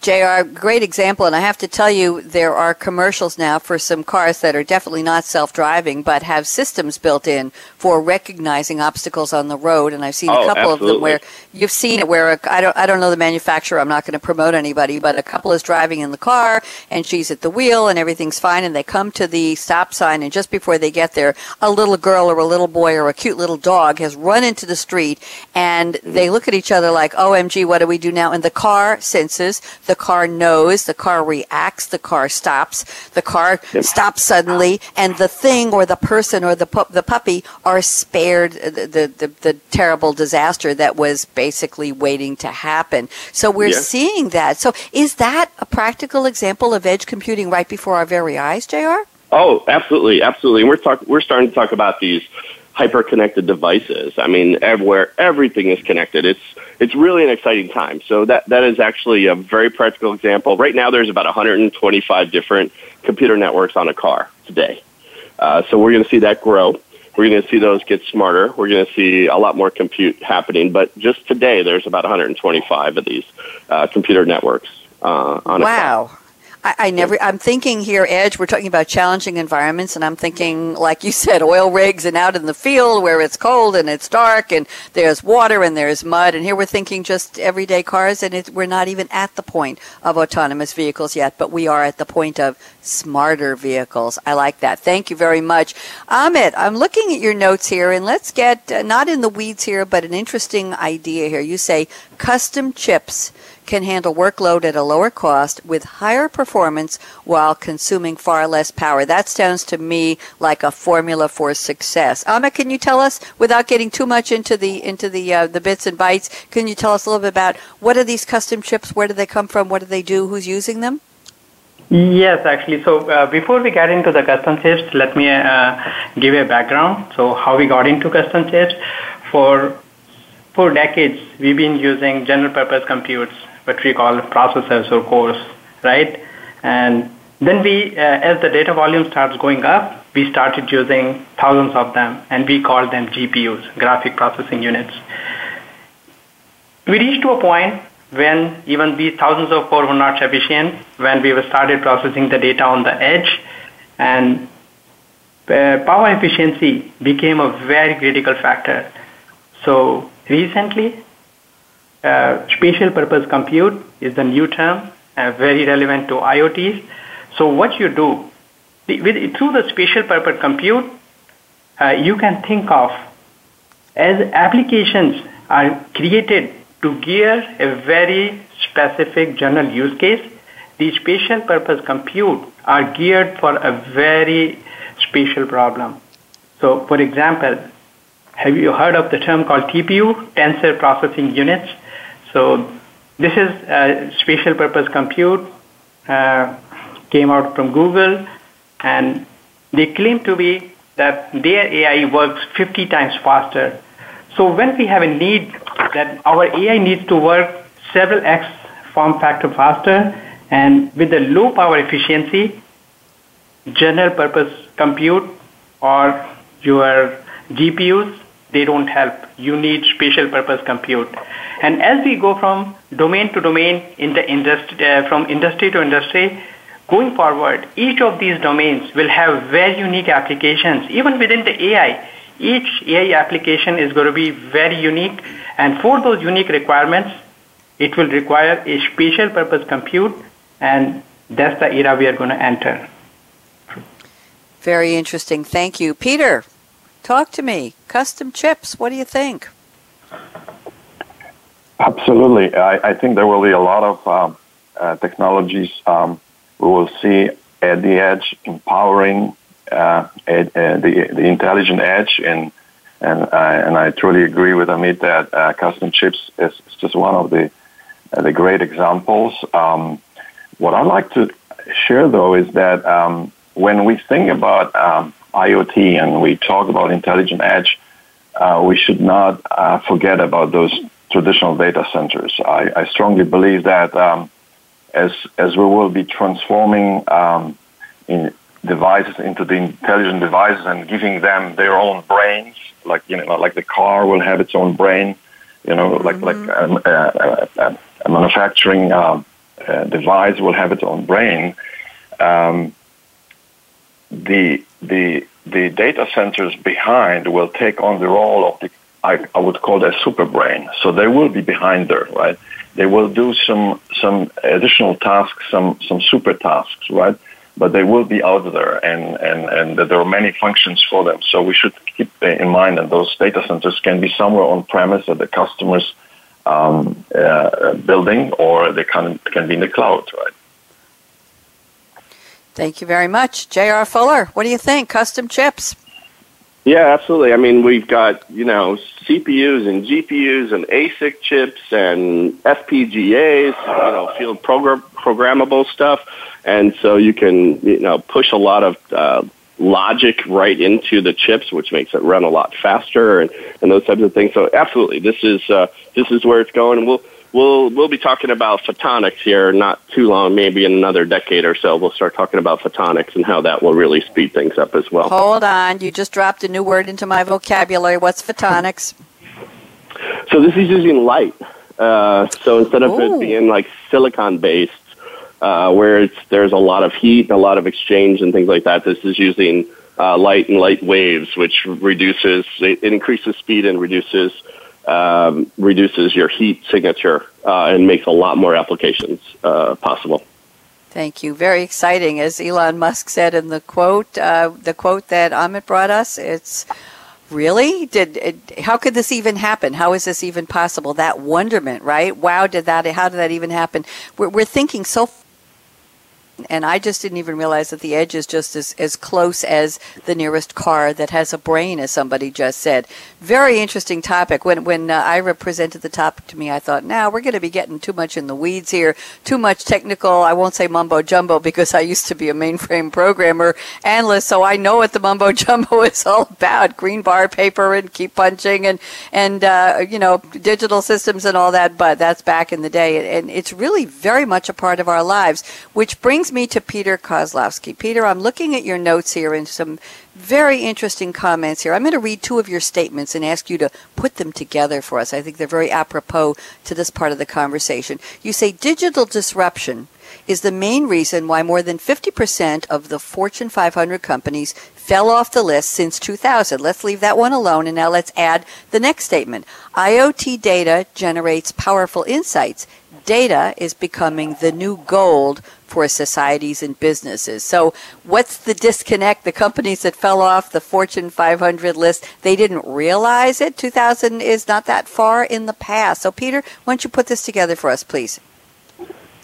JR, great example. And I have to tell you, there are commercials now for some cars that are definitely not self driving, but have systems built in for recognizing obstacles on the road. And I've seen oh, a couple absolutely. of them where you've seen it where I don't, I don't know the manufacturer, I'm not going to promote anybody, but a couple is driving in the car and she's at the wheel and everything's fine. And they come to the stop sign, and just before they get there, a little girl or a little boy or a cute little dog has run into the street and they look at each other like, OMG, what do we do now? And the car senses the car knows, the car reacts, the car stops, the car yep. stops suddenly, and the thing or the person or the pu- the puppy are spared the, the, the, the, terrible disaster that was basically waiting to happen. So we're seeing that. So is that a practical example of edge computing right before our very eyes, JR? Oh, absolutely, absolutely. And we're talk- we're starting to talk about these hyper-connected devices. I mean, everywhere, everything is connected. It's it's really an exciting time. So that that is actually a very practical example. Right now, there's about 125 different computer networks on a car today. Uh, so we're going to see that grow. We're going to see those get smarter. We're going to see a lot more compute happening. But just today, there's about 125 of these uh, computer networks uh, on a car. wow. I, I never. I'm thinking here, Edge. We're talking about challenging environments, and I'm thinking, like you said, oil rigs and out in the field where it's cold and it's dark and there's water and there's mud. And here we're thinking just everyday cars, and it, we're not even at the point of autonomous vehicles yet, but we are at the point of smarter vehicles. I like that. Thank you very much, Amit. I'm looking at your notes here, and let's get uh, not in the weeds here, but an interesting idea here. You say custom chips can handle workload at a lower cost with higher performance while consuming far less power. That sounds to me like a formula for success. Amit, can you tell us, without getting too much into the into the uh, the bits and bytes, can you tell us a little bit about what are these custom chips? Where do they come from? What do they do? Who's using them? Yes, actually. So uh, before we get into the custom chips, let me uh, give a background. So how we got into custom chips for for decades, we've been using general purpose computes what we call processors or cores, right? And then we, uh, as the data volume starts going up, we started using thousands of them, and we called them GPUs, graphic processing units. We reached to a point when even these thousands of cores were not sufficient, when we started processing the data on the edge, and uh, power efficiency became a very critical factor. So recently, uh, spatial purpose compute is the new term, uh, very relevant to IoTs. So what you do, with, through the spatial purpose compute, uh, you can think of as applications are created to gear a very specific general use case, the spatial purpose compute are geared for a very spatial problem. So, for example, have you heard of the term called TPU, Tensor Processing Units? So this is a spatial purpose compute, uh, came out from Google, and they claim to be that their AI works 50 times faster. So when we have a need that our AI needs to work several X form factor faster and with the low power efficiency, general purpose compute or your GPUs they don't help. You need special purpose compute. And as we go from domain to domain in the industry, uh, from industry to industry, going forward, each of these domains will have very unique applications. Even within the AI, each AI application is going to be very unique. And for those unique requirements, it will require a special purpose compute. And that's the era we are going to enter. Very interesting. Thank you. Peter, talk to me. Custom chips, what do you think? Absolutely. I, I think there will be a lot of um, uh, technologies um, we will see at the edge empowering uh, uh, the, the intelligent edge. And, and, uh, and I truly agree with Amit that uh, custom chips is, is, just one of the, the great examples. Um, what I'd like to share, though, is that um, when we think about um, IoT and we talk about intelligent edge, we should not forget about those traditional data centers. I, I strongly believe that um, as as we will be transforming um, in devices into the intelligent devices and giving them their own brains, like you know, like the car will have its own brain, you know, like mm-hmm. like um, a, a, a manufacturing um, uh, device will have its own brain. Um, the the the data centers behind will take on the role of the I, I would call a super brain. So they will be behind there, right? They will do some some additional tasks, some some super tasks, right? But they will be out there, and and and there are many functions for them. So we should keep in mind that those data centers can be somewhere on premise at the customer's um, uh, building, or they can can be in the cloud, right? Thank you very much, J.R. Fuller. What do you think? Custom chips. Yeah, absolutely. I mean, we've got, you know, CPUs and GPUs and ASIC chips and FPGAs, you know, field program- programmable stuff. And so you can, you know, push a lot of uh, logic right into the chips, which makes it run a lot faster and, and those types of things. So absolutely, this is, uh, this is where it's going. We'll, we'll we'll be talking about photonics here not too long, maybe in another decade or so. We'll start talking about photonics and how that will really speed things up as well. Hold on, you just dropped a new word into my vocabulary. What's photonics? So this is using light. Uh, so instead of Ooh. it being like silicon based, uh, where it's, there's a lot of heat, a lot of exchange, and things like that, this is using uh, light and light waves, which reduces it increases speed and reduces um, reduces your heat signature uh, and makes a lot more applications uh, possible. Thank you. Very exciting, as Elon Musk said in the quote. Uh, the quote that Amit brought us. It's really did. It, how could this even happen? How is this even possible? That wonderment, right? Wow, did that? How did that even happen? We're, we're thinking so and I just didn't even realize that the edge is just as, as close as the nearest car that has a brain, as somebody just said. Very interesting topic. When when uh, Ira presented the topic to me, I thought, now we're going to be getting too much in the weeds here, too much technical. I won't say mumbo jumbo because I used to be a mainframe programmer analyst, so I know what the mumbo jumbo is all about: green bar paper and keep punching and and uh, you know digital systems and all that. But that's back in the day, and it's really very much a part of our lives, which brings brings me to Peter Koslowski. Peter, I'm looking at your notes here and some very interesting comments here. I'm going to read two of your statements and ask you to put them together for us. I think they're very apropos to this part of the conversation. You say digital disruption is the main reason why more than 50% of the Fortune 500 companies fell off the list since 2000. Let's leave that one alone and now let's add the next statement. IoT data generates powerful insights. Data is becoming the new gold for societies and businesses. So, what's the disconnect? The companies that fell off the Fortune 500 list, they didn't realize it. 2000 is not that far in the past. So, Peter, why don't you put this together for us, please?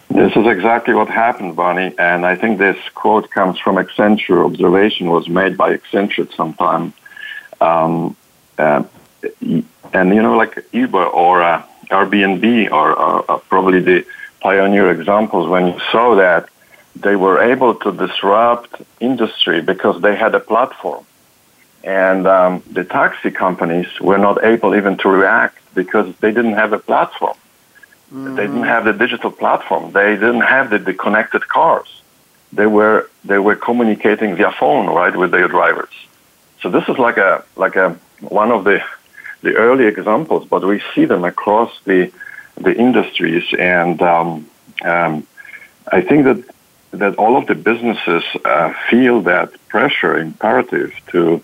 This is exactly what happened, Bonnie, and I think this quote comes from Accenture. Observation was made by Accenture at some time. Um, uh, and, you know, like Uber or uh, Airbnb are, are, are probably the pioneer examples when you saw that they were able to disrupt industry because they had a platform. And um, the taxi companies were not able even to react because they didn't have a platform. Mm. They didn't have the digital platform. They didn't have the, the connected cars. They were they were communicating via phone, right, with their drivers. So this is like a like a one of the the early examples, but we see them across the the industries, and um, um, I think that that all of the businesses uh, feel that pressure imperative to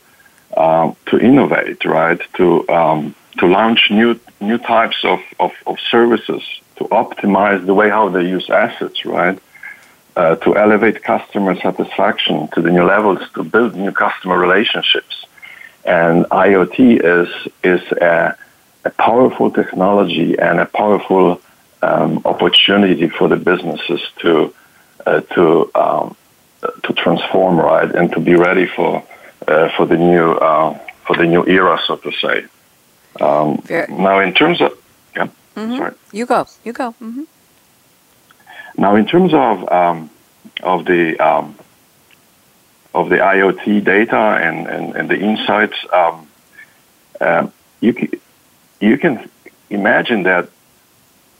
uh, to innovate, right? To um, to launch new new types of, of, of, services, to optimize the way how they use assets, right? Uh, to elevate customer satisfaction to the new levels, to build new customer relationships. And IoT is is a, a powerful technology and a powerful um, opportunity for the businesses to uh, to um, to transform, right, and to be ready for uh, for the new uh, for the new era, so to say. Um, now, in terms of yeah, mm-hmm. sorry, you go, you go. Mm-hmm. Now, in terms of um, of the um, of the IoT data and, and, and the insights, um, uh, you can, you can imagine that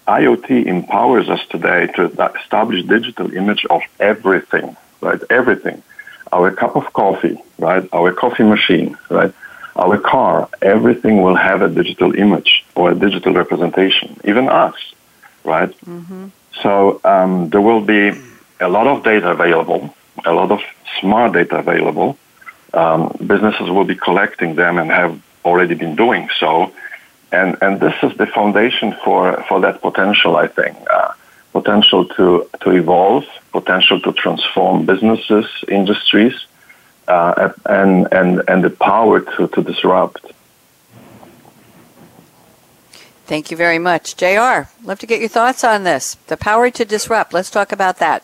IoT empowers us today to establish digital image of everything, right? Everything. Our cup of coffee, right? Our coffee machine, right? Our car, everything will have a digital image or a digital representation, even us, right? Mm-hmm. So um, there will be a lot of data available, a lot of smart data available. Um, businesses will be collecting them and have already been doing so. And, and this is the foundation for, for that potential, I think. Uh, potential to, to evolve, potential to transform businesses, industries, uh, and, and, and the power to, to disrupt. Thank you very much. JR, love to get your thoughts on this. The power to disrupt. Let's talk about that.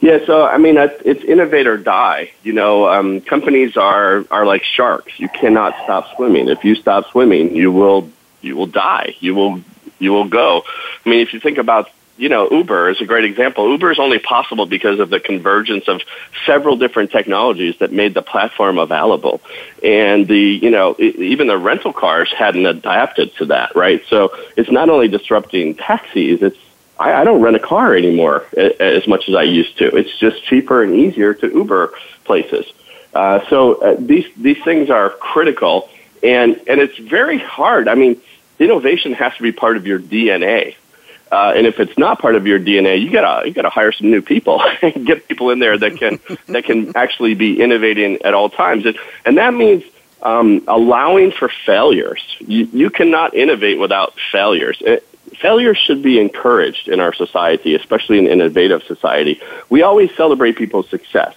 Yeah, so I mean, it's innovate or die. You know, um, companies are are like sharks. You cannot stop swimming. If you stop swimming, you will you will die. You will you will go. I mean, if you think about you know, Uber is a great example. Uber is only possible because of the convergence of several different technologies that made the platform available. And the, you know, even the rental cars hadn't adapted to that, right? So it's not only disrupting taxis, it's I, I don't rent a car anymore as much as I used to. It's just cheaper and easier to Uber places. Uh, so uh, these these things are critical, and and it's very hard. I mean, innovation has to be part of your DNA. Uh, and if it's not part of your DNA, you gotta you gotta hire some new people and get people in there that can that can actually be innovating at all times, and and that means um, allowing for failures. You you cannot innovate without failures. Failure should be encouraged in our society, especially in an innovative society. We always celebrate people's success,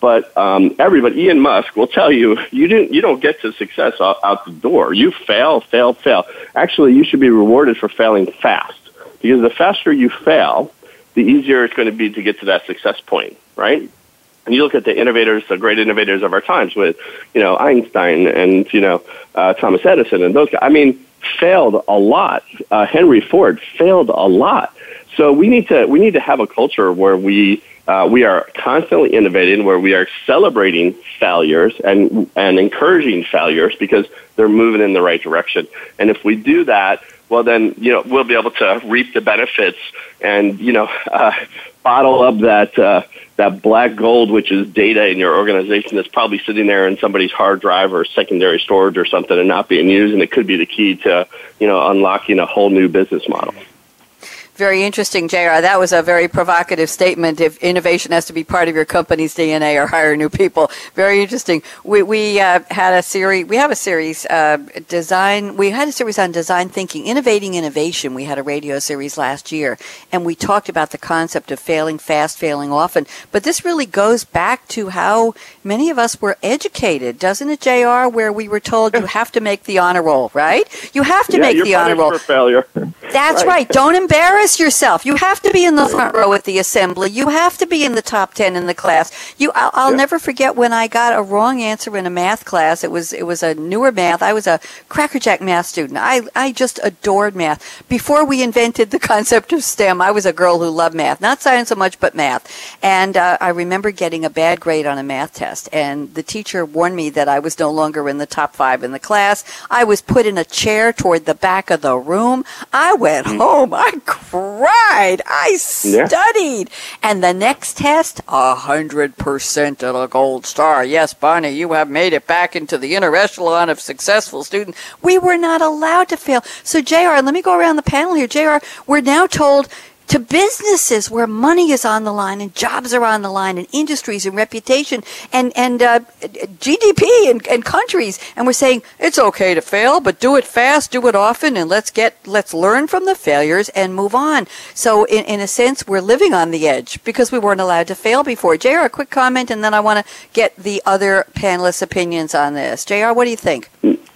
but um, everybody, Elon Musk will tell you, you didn't, you don't get to success out, out the door. You fail, fail, fail. Actually, you should be rewarded for failing fast, because the faster you fail, the easier it's going to be to get to that success point, right? And you look at the innovators, the great innovators of our times, with you know Einstein and you know uh, Thomas Edison and those guys. I mean, failed a lot. Uh, Henry Ford failed a lot. So we need to we need to have a culture where we uh, we are constantly innovating, where we are celebrating failures and and encouraging failures because they're moving in the right direction. And if we do that, well, then you know we'll be able to reap the benefits and you know uh, bottle up that uh, that black gold, which is data in your organization, that's probably sitting there in somebody's hard drive or secondary storage or something and not being used, and it could be the key to you know unlocking a whole new business model. Very interesting, JR. That was a very provocative statement. If innovation has to be part of your company's DNA or hire new people. Very interesting. We, we uh, had a series, we have a series, uh, design, we had a series on design thinking, innovating innovation. We had a radio series last year, and we talked about the concept of failing fast, failing often. But this really goes back to how many of us were educated, doesn't it, JR, where we were told you have to make the honor roll, right? You have to yeah, make the honor roll. For failure. That's right. right. Don't embarrass yourself. You have to be in the front row at the assembly. You have to be in the top 10 in the class. You I'll, I'll yeah. never forget when I got a wrong answer in a math class. It was it was a newer math. I was a crackerjack math student. I I just adored math. Before we invented the concept of STEM, I was a girl who loved math. Not science so much, but math. And uh, I remember getting a bad grade on a math test and the teacher warned me that I was no longer in the top 5 in the class. I was put in a chair toward the back of the room. I went home. I cried right. I studied. Yeah. And the next test, a hundred percent of a gold star. Yes, Bonnie, you have made it back into the inner echelon of successful students. We were not allowed to fail. So, JR, let me go around the panel here. JR, we're now told to businesses where money is on the line and jobs are on the line and industries and reputation and and uh, GDP and, and countries. And we're saying it's okay to fail but do it fast do it often and let's get let's learn from the failures and move on. So in, in a sense we're living on the edge because we weren't allowed to fail before. JR a quick comment and then I want to get the other panelists opinions on this. JR what do you think?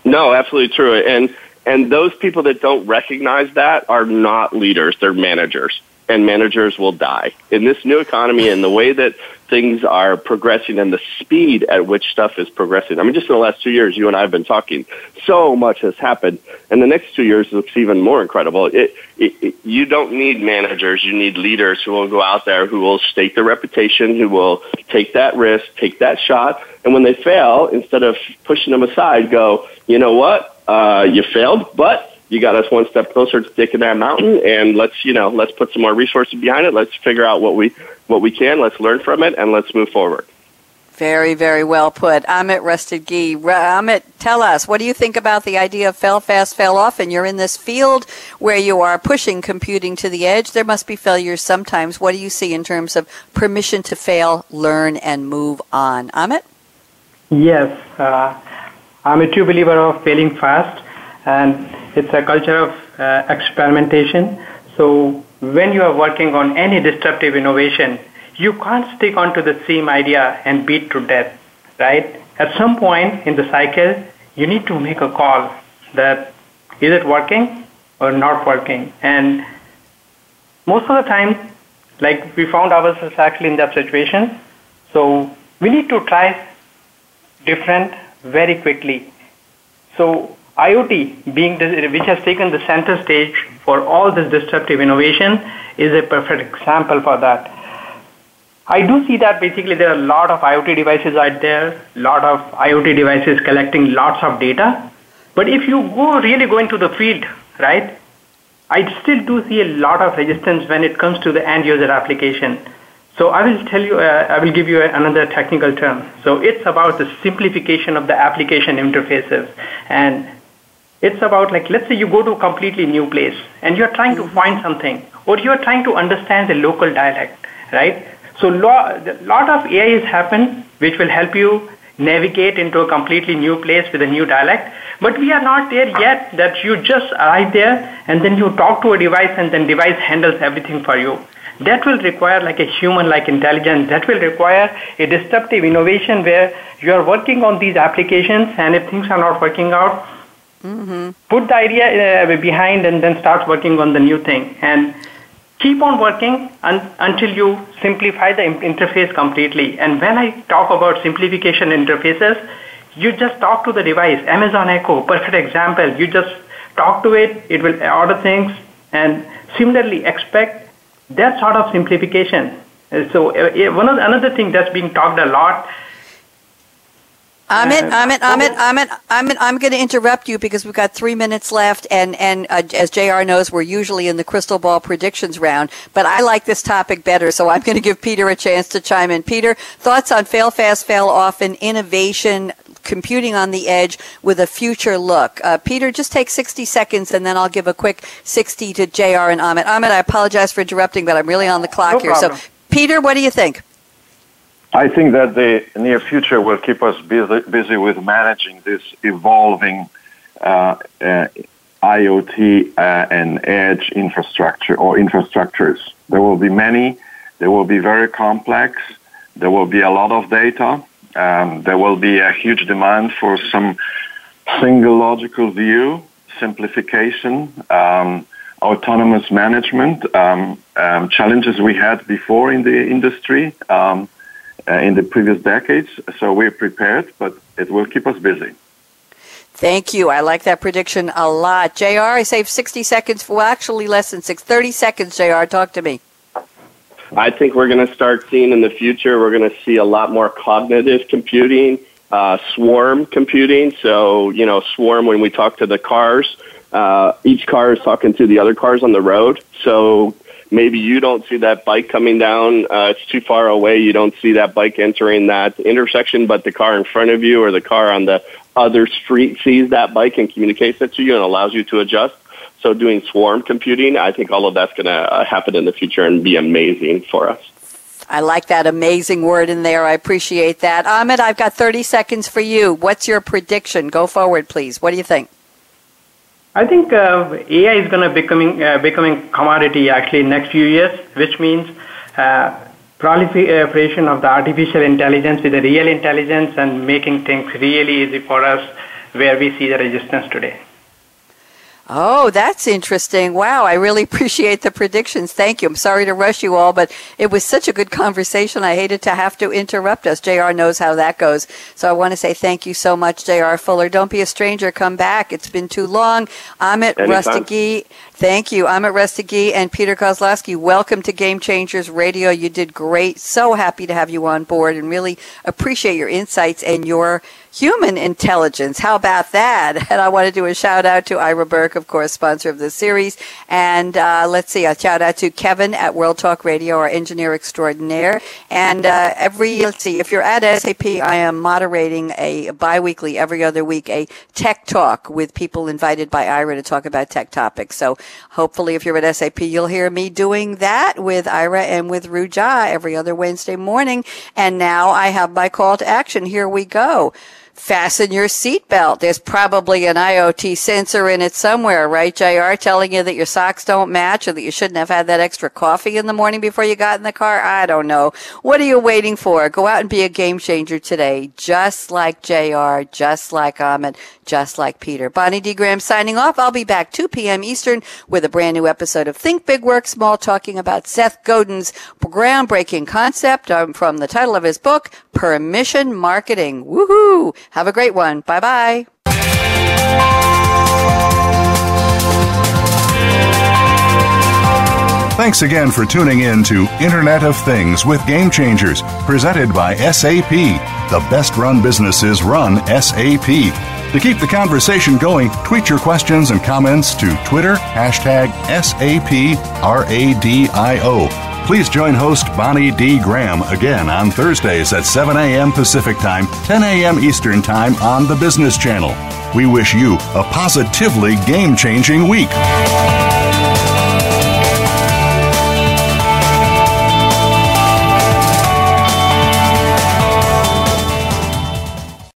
No absolutely true. And and those people that don't recognize that are not leaders, they're managers. And managers will die. In this new economy and the way that things are progressing and the speed at which stuff is progressing. I mean, just in the last two years, you and I have been talking, so much has happened. And the next two years looks even more incredible. It, it, it, you don't need managers, you need leaders who will go out there, who will stake their reputation, who will take that risk, take that shot. And when they fail, instead of pushing them aside, go, you know what? uh, you failed, but you got us one step closer to taking that mountain. And let's, you know, let's put some more resources behind it. Let's figure out what we what we can. Let's learn from it, and let's move forward. Very, very well put. Amit Rustagi. Amit, tell us, what do you think about the idea of fail fast, fail often? You're in this field where you are pushing computing to the edge. There must be failures sometimes. What do you see in terms of permission to fail, learn, and move on? Amit? Yes. Uh, I'm a true believer of failing fast, and it's a culture of uh, experimentation. So when you are working on any disruptive innovation, you can't stick onto the same idea and beat to death, right? At some point in the cycle, you need to make a call that is it working or not working? And most of the time, like we found ourselves actually in that situation. So we need to try different very quickly. So IoT, being which has taken the center stage for all this disruptive innovation, is a perfect example for that. I do see that basically there are a lot of IoT devices out there, a lot of IoT devices collecting lots of data. But if you go really go into the field, right, I still do see a lot of resistance when it comes to the end user application. So I will tell you, uh, I will give you another technical term. So it's about the simplification of the application interfaces. And it's about like, let's say you go to a completely new place and you're trying to find something or you're trying to understand the local dialect, right? So a lot of AI has happened which will help you navigate into a completely new place with a new dialect. But we are not there yet that you just arrive there and then you talk to a device and then device handles everything for you that will require like a human like intelligence that will require a disruptive innovation where you are working on these applications and if things are not working out mm-hmm. put the idea uh, behind and then start working on the new thing and keep on working un- until you simplify the interface completely and when i talk about simplification interfaces you just talk to the device amazon echo perfect example you just talk to it it will order things and similarly expect that sort of simplification. So uh, one of the, another thing that's being talked a lot. Amit, Amit, Amit, Amit, Amit, I'm going to interrupt you because we've got three minutes left, and and uh, as Jr. knows, we're usually in the crystal ball predictions round. But I like this topic better, so I'm going to give Peter a chance to chime in. Peter, thoughts on fail fast, fail often, innovation, computing on the edge with a future look. Uh, Peter, just take 60 seconds and then I'll give a quick 60 to JR and Amit. Amit, I apologize for interrupting, but I'm really on the clock no here. Problem. So, Peter, what do you think? I think that the near future will keep us busy, busy with managing this evolving uh, uh, IoT uh, and edge infrastructure or infrastructures. There will be many. They will be very complex. There will be a lot of data. Um, there will be a huge demand for some single logical view, simplification, um, autonomous management, um, um challenges we had before in the industry um, uh, in the previous decades. So we're prepared, but it will keep us busy. Thank you. I like that prediction a lot. JR, I saved 60 seconds. Well, actually less than six. 30 seconds, JR. Talk to me. I think we're going to start seeing in the future, we're going to see a lot more cognitive computing uh, swarm computing. So, you know, swarm when we talk to the cars, uh, each car is talking to the other cars on the road. So maybe you don't see that bike coming down. Uh, it's too far away. You don't see that bike entering that intersection, but the car in front of you or the car on the other street sees that bike and communicates it to you and allows you to adjust. So doing swarm computing, I think all of that's going to uh, happen in the future and be amazing for us. I like that amazing word in there. I appreciate that. Ahmed, I've got 30 seconds for you. What's your prediction? Go forward, please. What do you think? I think uh, AI is going to becoming uh, becoming commodity actually next few years, which means uh, proliferation of the artificial intelligence with the real intelligence and making things really easy for us, where we see the resistance today. Oh, that's interesting. Wow, I really appreciate the predictions. Thank you. I'm sorry to rush you all, but it was such a good conversation. I hated to have to interrupt us. JR knows how that goes. So I want to say thank you so much, JR Fuller. Don't be a stranger. Come back. It's been too long. Amit Rustagi. Thank you. Amit Rustagi and Peter Koslowski. Welcome to Game Changers Radio. You did great. So happy to have you on board and really appreciate your insights and your human intelligence. How about that? And I want to do a shout out to Ira Burke, of course, sponsor of this series. And uh, let's see, a shout out to Kevin at World Talk Radio, our engineer extraordinaire. And uh, every, let's see, if you're at SAP, I am moderating a biweekly, every other week, a tech talk with people invited by Ira to talk about tech topics. So hopefully, if you're at SAP, you'll hear me doing that with Ira and with Ruja every other Wednesday morning. And now I have my call to action. Here we go fasten your seatbelt. There's probably an IoT sensor in it somewhere, right, JR, telling you that your socks don't match or that you shouldn't have had that extra coffee in the morning before you got in the car? I don't know. What are you waiting for? Go out and be a game changer today, just like JR, just like Amit, just like Peter. Bonnie D. Graham signing off. I'll be back 2 p.m. Eastern with a brand new episode of Think Big Work Small talking about Seth Godin's groundbreaking concept um, from the title of his book, Permission Marketing. Woohoo! Have a great one. Bye bye. Thanks again for tuning in to Internet of Things with Game Changers, presented by SAP. The best run businesses run SAP. To keep the conversation going, tweet your questions and comments to Twitter, hashtag SAPRADIO. Please join host Bonnie D. Graham again on Thursdays at 7 a.m. Pacific Time, 10 a.m. Eastern Time on the Business Channel. We wish you a positively game changing week.